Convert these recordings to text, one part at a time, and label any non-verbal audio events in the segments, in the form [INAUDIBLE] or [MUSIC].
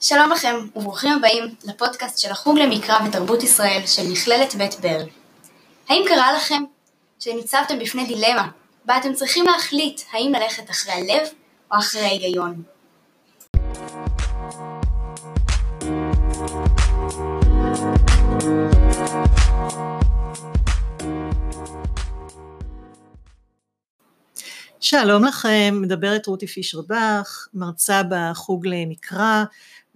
שלום לכם וברוכים הבאים לפודקאסט של החוג למקרא ותרבות ישראל של מכללת בית ברל. האם קרה לכם שניצבתם בפני דילמה בה אתם צריכים להחליט האם ללכת אחרי הלב או אחרי ההיגיון? שלום לכם, מדברת רותי פישר-בך, מרצה בחוג למקרא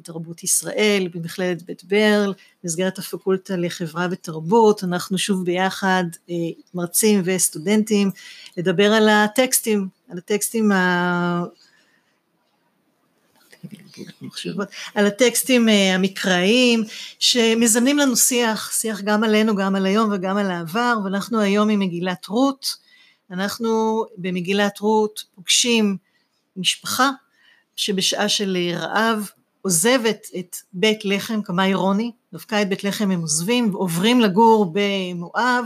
בתרבות ישראל במכללת בית ברל, במסגרת הפקולטה לחברה ותרבות, אנחנו שוב ביחד אה, מרצים וסטודנטים לדבר על הטקסטים, על הטקסטים ה... על הטקסטים אה, המקראיים שמזמנים לנו שיח, שיח גם עלינו, גם על היום וגם על העבר, ואנחנו היום עם מגילת רות, אנחנו במגילת רות פוגשים משפחה שבשעה של רעב עוזבת את בית לחם, כמה אירוני, דווקא את בית לחם הם עוזבים ועוברים לגור במואב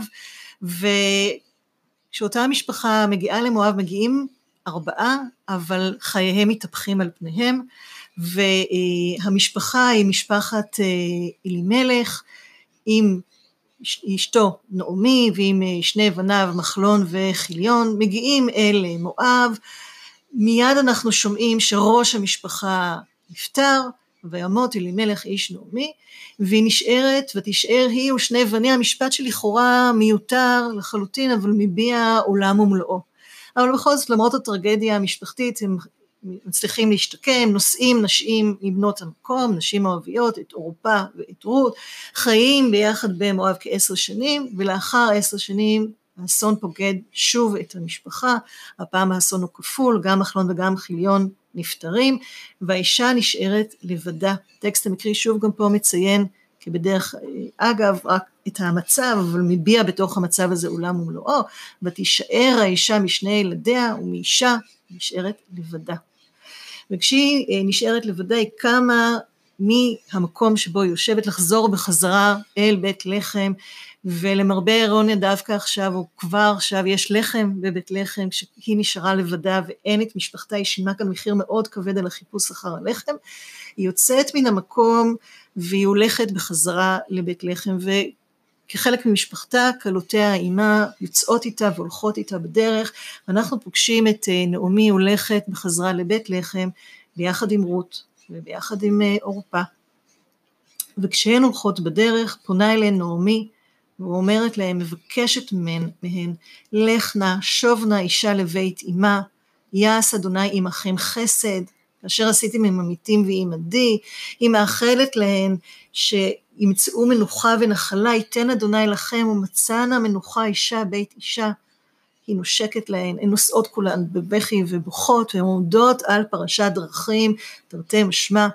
וכשאותה משפחה מגיעה למואב מגיעים ארבעה אבל חייהם מתהפכים על פניהם והמשפחה היא משפחת אה, אלימלך עם אשתו נעמי ועם אה, שני בניו מחלון וחיליון מגיעים אל מואב. מיד אנחנו שומעים שראש המשפחה נפטר וימות אלימלך איש נעמי והיא נשארת ותשאר היא ושני בניה. משפט שלכאורה מיותר לחלוטין אבל מביע עולם ומלואו. אבל בכל זאת למרות הטרגדיה המשפחתית הם מצליחים להשתקם, נושאים נשים מבנות המקום, נשים אוהביות, את עורפה ואת רות, חיים ביחד במואב כעשר שנים, ולאחר עשר שנים האסון פוגד שוב את המשפחה, הפעם האסון הוא כפול, גם מחלון וגם חיליון נפטרים, והאישה נשארת לבדה. טקסט המקריא שוב גם פה מציין כבדרך אגב רק את המצב, אבל מביע בתוך המצב הזה עולם ומלואו, ותישאר האישה משני ילדיה ומאישה נשארת לבדה. וכשהיא אה, נשארת לבדה היא קמה מהמקום שבו היא יושבת לחזור בחזרה אל בית לחם ולמרבה אירוניה דווקא עכשיו או כבר עכשיו יש לחם בבית לחם כשהיא נשארה לבדה ואין את משפחתה היא שילמה כאן מחיר מאוד כבד על החיפוש אחר הלחם. היא יוצאת מן המקום והיא הולכת בחזרה לבית לחם וכחלק ממשפחתה כלותיה האימה יוצאות איתה והולכות איתה בדרך. ואנחנו פוגשים את אה, נעמי הולכת בחזרה לבית לחם ביחד עם רות וביחד עם אה, עורפה וכשהן הולכות בדרך פונה אליהן נעמי ואומרת להם, מבקשת מהן, מהן לך נא, שוב נא אישה לבית אמה, יעש אדוני עמכם חסד, כאשר עשיתם עם עמיתים ועם עדי, היא מאחלת להן שימצאו מנוחה ונחלה, ייתן אדוני לכם ומצאנה מנוחה אישה בית אישה. היא נושקת להן, הן נושאות כולן בבכי ובוכות, והן עומדות על פרשת דרכים, תרתי משמע,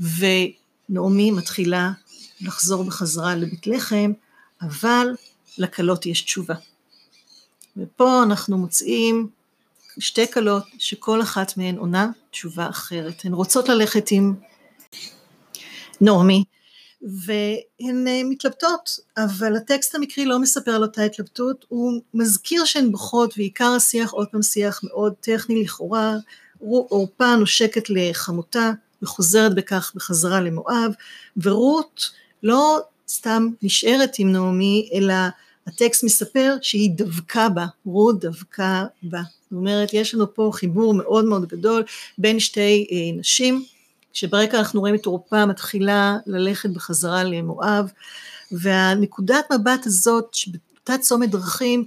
ונעמי מתחילה לחזור בחזרה לבית לחם, אבל לכלות יש תשובה. ופה אנחנו מוצאים שתי כלות שכל אחת מהן עונה תשובה אחרת. הן רוצות ללכת עם נעמי והן אה, מתלבטות, אבל הטקסט המקרי לא מספר על אותה התלבטות, הוא מזכיר שהן בוכות ועיקר השיח עוד פעם שיח מאוד טכני לכאורה, עורפה נושקת לחמותה וחוזרת בכך בחזרה למואב, ורות לא סתם נשארת עם נעמי, אלא הטקסט מספר שהיא דבקה בה, רות דבקה בה. זאת אומרת, יש לנו פה חיבור מאוד מאוד גדול בין שתי אה, נשים, שברקע אנחנו רואים את עורפה מתחילה ללכת בחזרה למואב, והנקודת מבט הזאת, שבאותה צומת דרכים,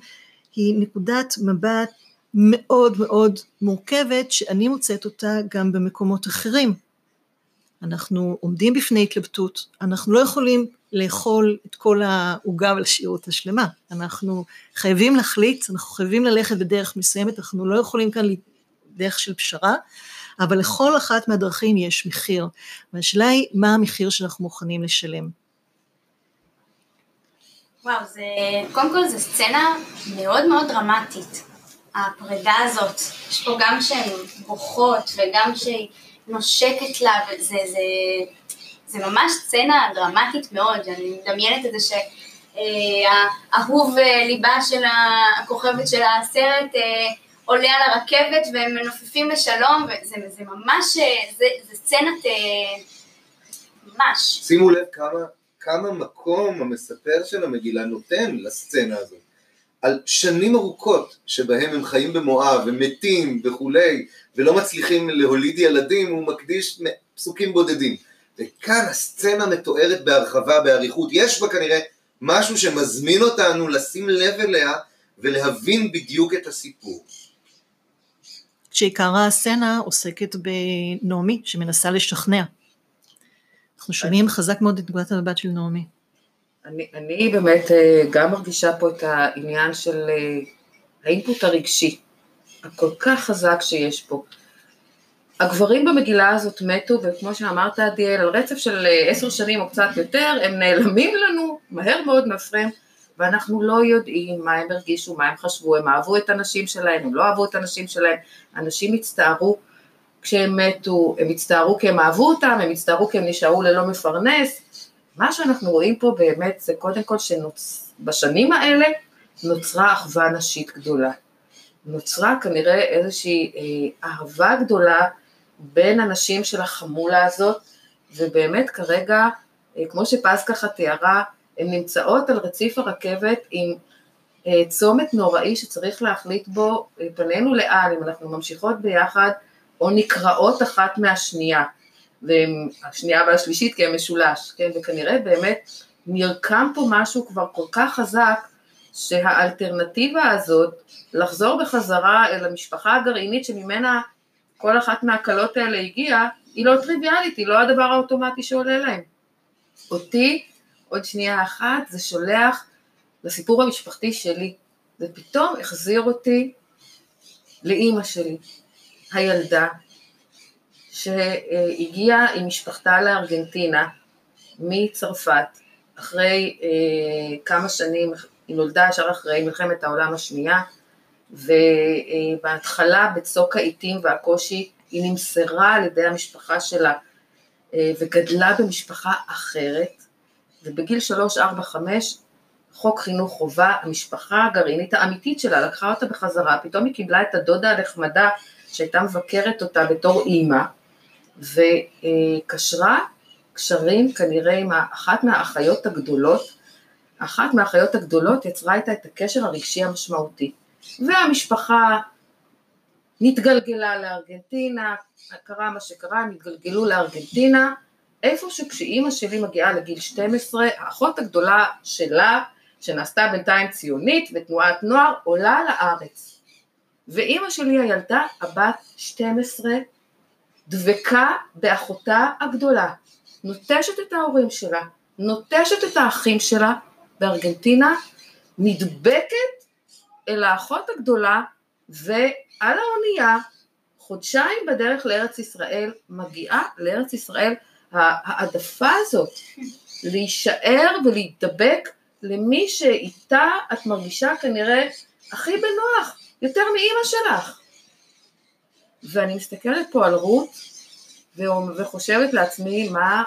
היא נקודת מבט מאוד מאוד מורכבת, שאני מוצאת אותה גם במקומות אחרים. אנחנו עומדים בפני התלבטות, אנחנו לא יכולים לאכול את כל העוגה ולהשאיר אותה שלמה. אנחנו חייבים להחליט, אנחנו חייבים ללכת בדרך מסוימת, אנחנו לא יכולים כאן דרך של פשרה, אבל לכל אחת מהדרכים יש מחיר. והשאלה היא, מה המחיר שאנחנו מוכנים לשלם? וואו, זה, קודם כל זו סצנה מאוד מאוד דרמטית. הפרידה הזאת, יש פה גם שהן בוכות וגם שהיא נושקת לה, וזה, זה... זה ממש סצנה דרמטית מאוד, אני מדמיינת את זה שהאהוב אה, ליבה של הכוכבת של הסרט אה, עולה על הרכבת והם מנופפים לשלום, וזה זה ממש, זה, זה סצנת, אה, ממש. שימו לב כמה, כמה מקום המספר של המגילה נותן לסצנה הזאת. על שנים ארוכות שבהם הם חיים במואב ומתים וכולי ולא מצליחים להוליד ילדים הוא מקדיש פסוקים בודדים וכאן הסצנה מתוארת בהרחבה באריכות יש בה כנראה משהו שמזמין אותנו לשים לב אליה ולהבין בדיוק את הסיפור. שעיקר הסצנה עוסקת בנעמי שמנסה לשכנע. אנחנו שומעים חזק מאוד את נקודת המבט של נעמי. אני, אני באמת אה, גם מרגישה פה את העניין של אה, האינפוט הרגשי, הכל כך חזק שיש פה. הגברים במגילה הזאת מתו, וכמו שאמרת עדיאל, על רצף של אה, עשר שנים או קצת יותר, הם נעלמים לנו מהר מאוד מהפרם, ואנחנו לא יודעים מה הם הרגישו, מה הם חשבו, הם אהבו את הנשים שלהם, הם לא אהבו את הנשים שלהם, אנשים הצטערו כשהם מתו, הם הצטערו כי הם אהבו אותם, הם הצטערו כי הם נשארו ללא מפרנס, מה שאנחנו רואים פה באמת זה קודם כל שבשנים האלה נוצרה אחווה נשית גדולה. נוצרה כנראה איזושהי אה, אהבה גדולה בין הנשים של החמולה הזאת, ובאמת כרגע, אה, כמו שפז ככה תיארה, הן נמצאות על רציף הרכבת עם אה, צומת נוראי שצריך להחליט בו אה, פנינו לאן, אם אנחנו ממשיכות ביחד או נקרעות אחת מהשנייה. והשנייה והשלישית כי הם משולש, כן, וכנראה באמת נרקם פה משהו כבר כל כך חזק שהאלטרנטיבה הזאת לחזור בחזרה אל המשפחה הגרעינית שממנה כל אחת מהקלות האלה הגיעה, היא לא טריוויאלית, היא לא הדבר האוטומטי שעולה להם. אותי, עוד שנייה אחת, זה שולח לסיפור המשפחתי שלי, זה פתאום החזיר אותי לאימא שלי, הילדה, שהגיעה עם משפחתה לארגנטינה מצרפת, אחרי אה, כמה שנים, היא נולדה ישר אחרי מלחמת העולם השנייה, ובהתחלה בצוק העיתים והקושי היא נמסרה על ידי המשפחה שלה אה, וגדלה במשפחה אחרת, ובגיל 3, 4, 5 חוק חינוך חובה, המשפחה הגרעינית האמיתית שלה לקחה אותה בחזרה, פתאום היא קיבלה את הדודה הנחמדה שהייתה מבקרת אותה בתור אימא, וקשרה קשרים כנראה עם אחת מהאחיות הגדולות, אחת מהאחיות הגדולות יצרה איתה את הקשר הרגשי המשמעותי. והמשפחה נתגלגלה לארגנטינה, קרה מה שקרה, הם התגלגלו לארגנטינה, איפה שכשאימא שלי מגיעה לגיל 12, האחות הגדולה שלה, שנעשתה בינתיים ציונית ותנועת נוער, עולה לארץ. ואימא שלי הילדה, הבת 12, דבקה באחותה הגדולה, נוטשת את ההורים שלה, נוטשת את האחים שלה בארגנטינה, נדבקת אל האחות הגדולה ועל האונייה חודשיים בדרך לארץ ישראל, מגיעה לארץ ישראל העדפה הזאת להישאר ולהתדבק למי שאיתה את מרגישה כנראה הכי בנוח, יותר מאימא שלך. ואני מסתכלת פה על רות וחושבת לעצמי מה,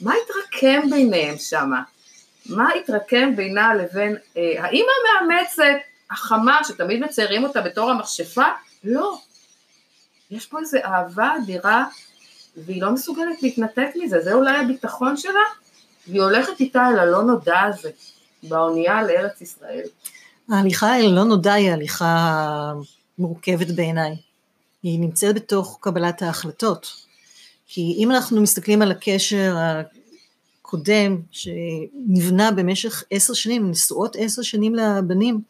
מה התרקם ביניהם שמה? מה התרקם בינה לבין אה, האימא המאמצת, החמה, שתמיד מציירים אותה בתור המכשפה? לא. יש פה איזו אהבה אדירה והיא לא מסוגלת להתנתק מזה, זה אולי הביטחון שלה, והיא הולכת איתה אל הלא נודע הזה, באונייה לארץ ישראל. ההליכה אל הלא נודע היא הליכה מורכבת בעיניי. היא נמצאת בתוך קבלת ההחלטות. כי אם אנחנו מסתכלים על הקשר הקודם שנבנה במשך עשר שנים, נשואות עשר שנים לבנים,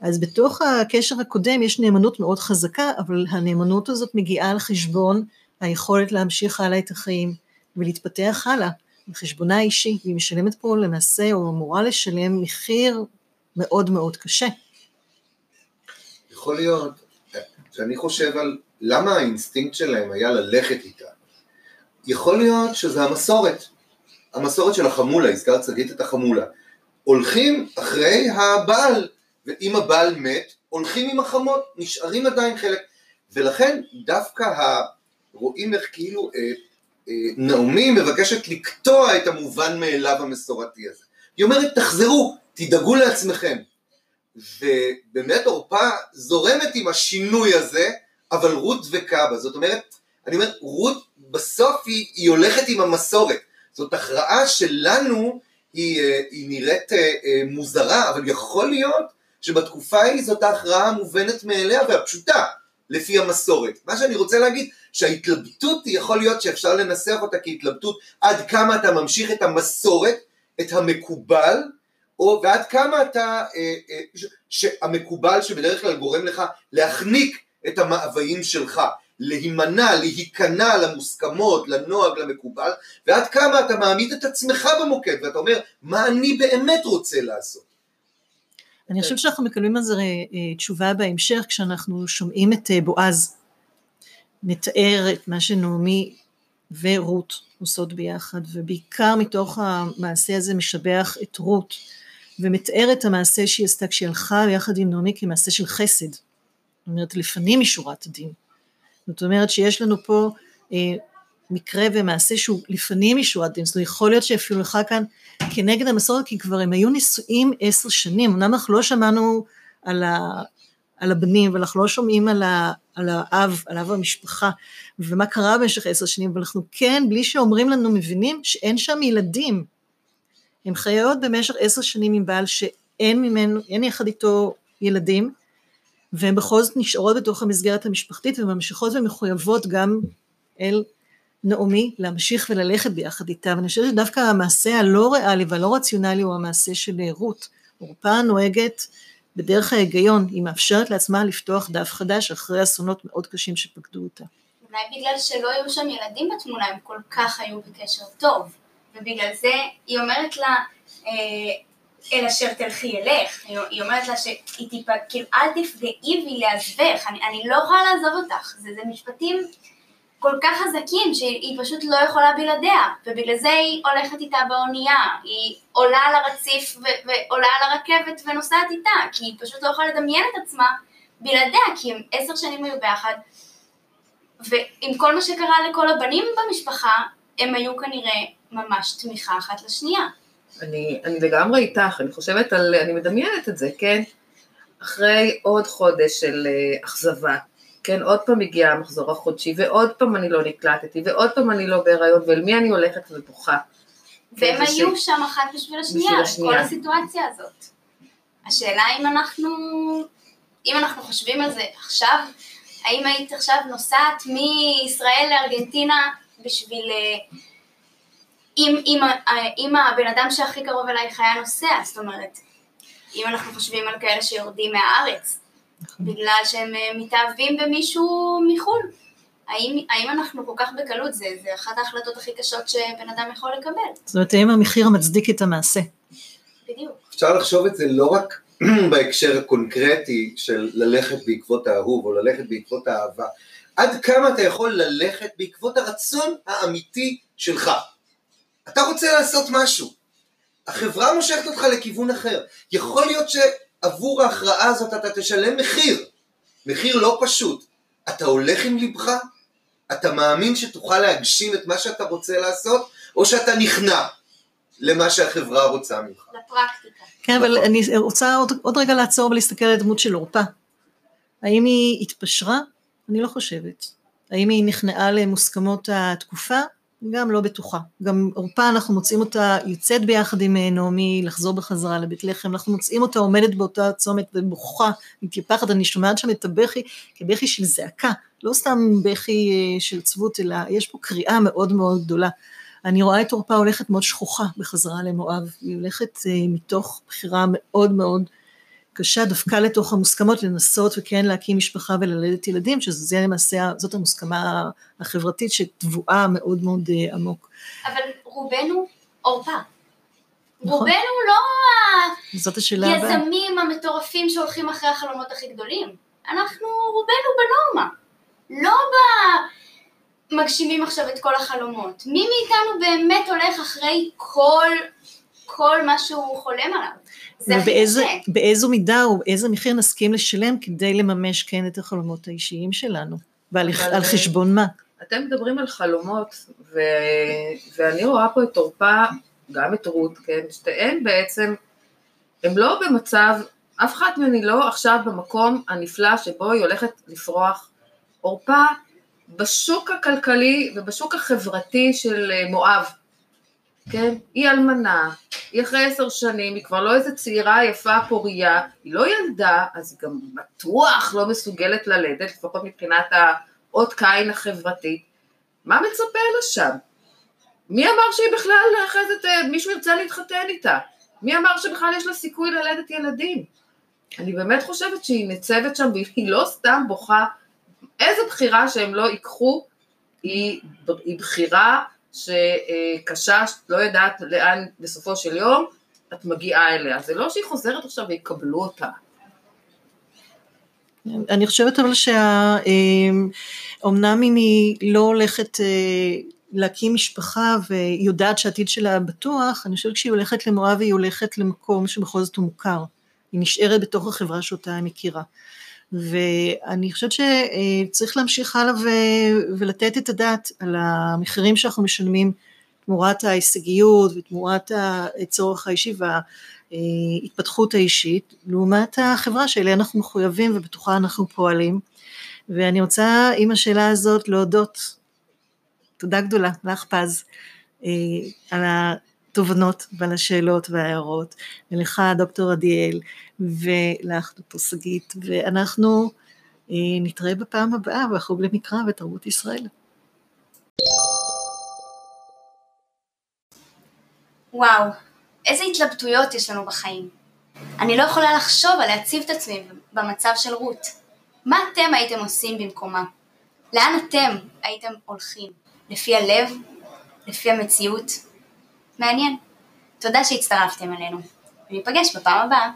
אז בתוך הקשר הקודם יש נאמנות מאוד חזקה, אבל הנאמנות הזאת מגיעה על חשבון היכולת להמשיך הלאה את החיים ולהתפתח הלאה, על חשבונה האישי, והיא משלמת פה למעשה, או אמורה לשלם מחיר מאוד מאוד קשה. יכול להיות שאני חושב על למה האינסטינקט שלהם היה ללכת איתה, יכול להיות שזה המסורת, המסורת של החמולה, הזכרת שגית את החמולה, הולכים אחרי הבעל, ואם הבעל מת, הולכים עם החמות, נשארים עדיין חלק, ולכן דווקא ה... רואים איך כאילו אה, אה, נעמי מבקשת לקטוע את המובן מאליו המסורתי הזה. היא אומרת תחזרו, תדאגו לעצמכם. ובאמת עורפה זורמת עם השינוי הזה, אבל רות דבקה בה. זאת אומרת, אני אומר, רות בסוף היא, היא הולכת עם המסורת. זאת הכרעה שלנו היא, אה, היא נראית אה, אה, מוזרה, אבל יכול להיות שבתקופה ההיא זאת ההכרעה המובנת מאליה והפשוטה, לפי המסורת. מה שאני רוצה להגיד, שההתלבטות יכול להיות שאפשר לנסח אותה כהתלבטות עד כמה אתה ממשיך את המסורת, את המקובל, או ועד כמה אתה, אה, אה, שהמקובל שבדרך כלל גורם לך להחניק את המאוויים שלך, להימנע, להיכנע למוסכמות, לנוהג, למקובל, ועד כמה אתה מעמיד את עצמך במוקד ואתה אומר, מה אני באמת רוצה לעשות. אני חושבת שאנחנו מקבלים על זה אה, תשובה בהמשך כשאנחנו שומעים את בועז מתאר את מה שנעמי ורות עושות ביחד, ובעיקר מתוך המעשה הזה משבח את רות, ומתאר את המעשה שהיא עשתה כשהיא הלכה ביחד עם נעמי כמעשה של חסד. זאת אומרת, לפנים משורת הדין. זאת אומרת שיש לנו פה אה, מקרה ומעשה שהוא לפנים משורת דין, זאת אומרת יכול להיות שאפילו הלכה כאן כנגד המסורת, כי כבר הם היו נשואים עשר שנים, אמנם אנחנו לא שמענו על, ה, על הבנים, ואנחנו לא שומעים על, ה, על האב, על אב המשפחה, ומה קרה במשך עשר שנים, אבל אנחנו כן, בלי שאומרים לנו, מבינים שאין שם ילדים. הן חיות במשך עשר שנים עם בעל שאין ממנו, אין יחד איתו ילדים, והן בכל זאת נשארות בתוך המסגרת המשפחתית וממשיכות ומחויבות גם אל נעמי להמשיך וללכת ביחד איתה, ואני חושבת שדווקא המעשה הלא ריאלי והלא רציונלי הוא המעשה של רות. עורפה נוהגת בדרך ההיגיון, היא מאפשרת לעצמה לפתוח דף חדש אחרי אסונות מאוד קשים שפקדו אותה. אולי בגלל שלא היו שם ילדים בתמונה, הם כל כך היו בקשר טוב, ובגלל זה היא אומרת לה, אה, אל אשר תלכי ילך, היא אומרת לה שהיא טיפה, כאילו אל תפגעי בי לעזבך, אני, אני לא יכולה לעזוב אותך, זה, זה משפטים כל כך חזקים שהיא פשוט לא יכולה בלעדיה, ובגלל זה היא הולכת איתה באונייה, היא עולה על הרציף ו- ועולה על הרכבת ונוסעת איתה, כי היא פשוט לא יכולה לדמיין את עצמה בלעדיה, כי הם עשר שנים היו ביחד, ועם כל מה שקרה לכל הבנים במשפחה, הם היו כנראה ממש תמיכה אחת לשנייה. אני, אני לגמרי איתך, אני חושבת על, אני מדמיינת את זה, כן? אחרי עוד חודש של uh, אכזבה, כן, עוד פעם הגיע המחזור החודשי, ועוד פעם אני לא נקלטתי, ועוד פעם אני לא בהיריון, ואל מי אני הולכת ובוכה. והם היו ש... שם אחת בשביל השנייה, בשביל השנייה, כל הסיטואציה הזאת. השאלה אם אנחנו, אם אנחנו חושבים על זה עכשיו, האם היית עכשיו נוסעת מישראל לארגנטינה בשביל... אם, אם, אם הבן אדם שהכי קרוב אלייך היה נוסע, זאת אומרת, אם אנחנו חושבים על כאלה שיורדים מהארץ. בגלל שהם אה, מתאהבים במישהו מחו"ל. האם, האם אנחנו כל כך בקלות, זה, זה אחת ההחלטות הכי קשות שבן אדם יכול לקבל. זאת אומרת, האם המחיר מצדיק את המעשה. בדיוק. אפשר לחשוב את זה לא רק [CLEARS THROAT] בהקשר הקונקרטי של ללכת בעקבות האהוב או ללכת בעקבות האהבה, עד כמה אתה יכול ללכת בעקבות הרצון האמיתי שלך. אתה רוצה לעשות משהו, החברה מושכת אותך לכיוון אחר, יכול להיות שעבור ההכרעה הזאת אתה תשלם מחיר, מחיר לא פשוט, אתה הולך עם לבך? אתה מאמין שתוכל להגשים את מה שאתה רוצה לעשות, או שאתה נכנע למה שהחברה רוצה ממך? לפרקטיקה. כן, אבל נכון. אני רוצה עוד, עוד רגע לעצור ולהסתכל על הדמות של עורפה. האם היא התפשרה? אני לא חושבת. האם היא נכנעה למוסכמות התקופה? גם לא בטוחה. גם עורפה אנחנו מוצאים אותה יוצאת ביחד עם אה, נעמי לחזור בחזרה לבית לחם, אנחנו מוצאים אותה עומדת באותה צומת ובוכה, מתייפחת, אני שומעת שם את הבכי כבכי של זעקה, לא סתם בכי אה, של עצבות, אלא יש פה קריאה מאוד מאוד גדולה. אני רואה את עורפה הולכת מאוד שכוחה בחזרה למואב, היא הולכת אה, מתוך בחירה מאוד מאוד קשה דווקא לתוך המוסכמות לנסות וכן להקים משפחה וללדת ילדים, שזה למעשה, זאת המוסכמה החברתית שטבועה מאוד מאוד אה, עמוק. אבל רובנו עורפה. נכון. רובנו לא זאת השאלה היזמים המטורפים שהולכים אחרי החלומות הכי גדולים. אנחנו רובנו בנורמה. לא מגשימים עכשיו את כל החלומות. מי מאיתנו באמת הולך אחרי כל, כל מה שהוא חולם עליו? ובאיזו מידה או באיזה מחיר נסכים לשלם כדי לממש כן את החלומות האישיים שלנו, ועל על חשבון מה. אתם מדברים על חלומות, ו... ואני רואה פה את עורפה, גם את רות, כן, שתיהן בעצם, הן לא במצב אף אחת מהן היא לא עכשיו במקום הנפלא שבו היא הולכת לפרוח עורפה בשוק הכלכלי ובשוק החברתי של אה, מואב. כן? היא אלמנה, היא אחרי עשר שנים, היא כבר לא איזה צעירה יפה פוריה, היא לא ילדה, אז היא גם בטוח לא מסוגלת ללדת, לפחות מבחינת האות קין החברתית. מה מצפה לה שם? מי אמר שהיא בכלל אחרי זה, מישהו ירצה להתחתן איתה? מי אמר שבכלל יש לה סיכוי ללדת ילדים? אני באמת חושבת שהיא ניצבת שם והיא לא סתם בוכה, איזה בחירה שהם לא ייקחו, היא, היא בחירה שקשה, לא יודעת לאן בסופו של יום את מגיעה אליה. זה לא שהיא חוזרת עכשיו ויקבלו אותה. אני חושבת אבל שאומנם אמ, היא לא הולכת אה, להקים משפחה והיא יודעת שהעתיד שלה בטוח, אני חושבת שהיא הולכת למואב היא הולכת למקום שבכל זאת הוא מוכר. היא נשארת בתוך החברה שאותה היא מכירה. ואני חושבת שצריך להמשיך הלאה ולתת את הדעת על המחירים שאנחנו משלמים תמורת ההישגיות ותמורת הצורך האישי וההתפתחות האישית לעומת החברה שאליה אנחנו מחויבים ובתוכה אנחנו פועלים. ואני רוצה עם השאלה הזאת להודות. תודה גדולה לך פז אה, על התובנות ועל השאלות וההערות ולך דוקטור עדיאל ולך דוקטור שגית, ואנחנו אה, נתראה בפעם הבאה בחוג למקרא ותרבות ישראל. וואו, איזה התלבטויות יש לנו בחיים. אני לא יכולה לחשוב על להציב את עצמי במצב של רות. מה אתם הייתם עושים במקומה? לאן אתם הייתם הולכים? לפי הלב? לפי המציאות? מעניין. תודה שהצטרפתם אלינו. וניפגש בפעם הבאה.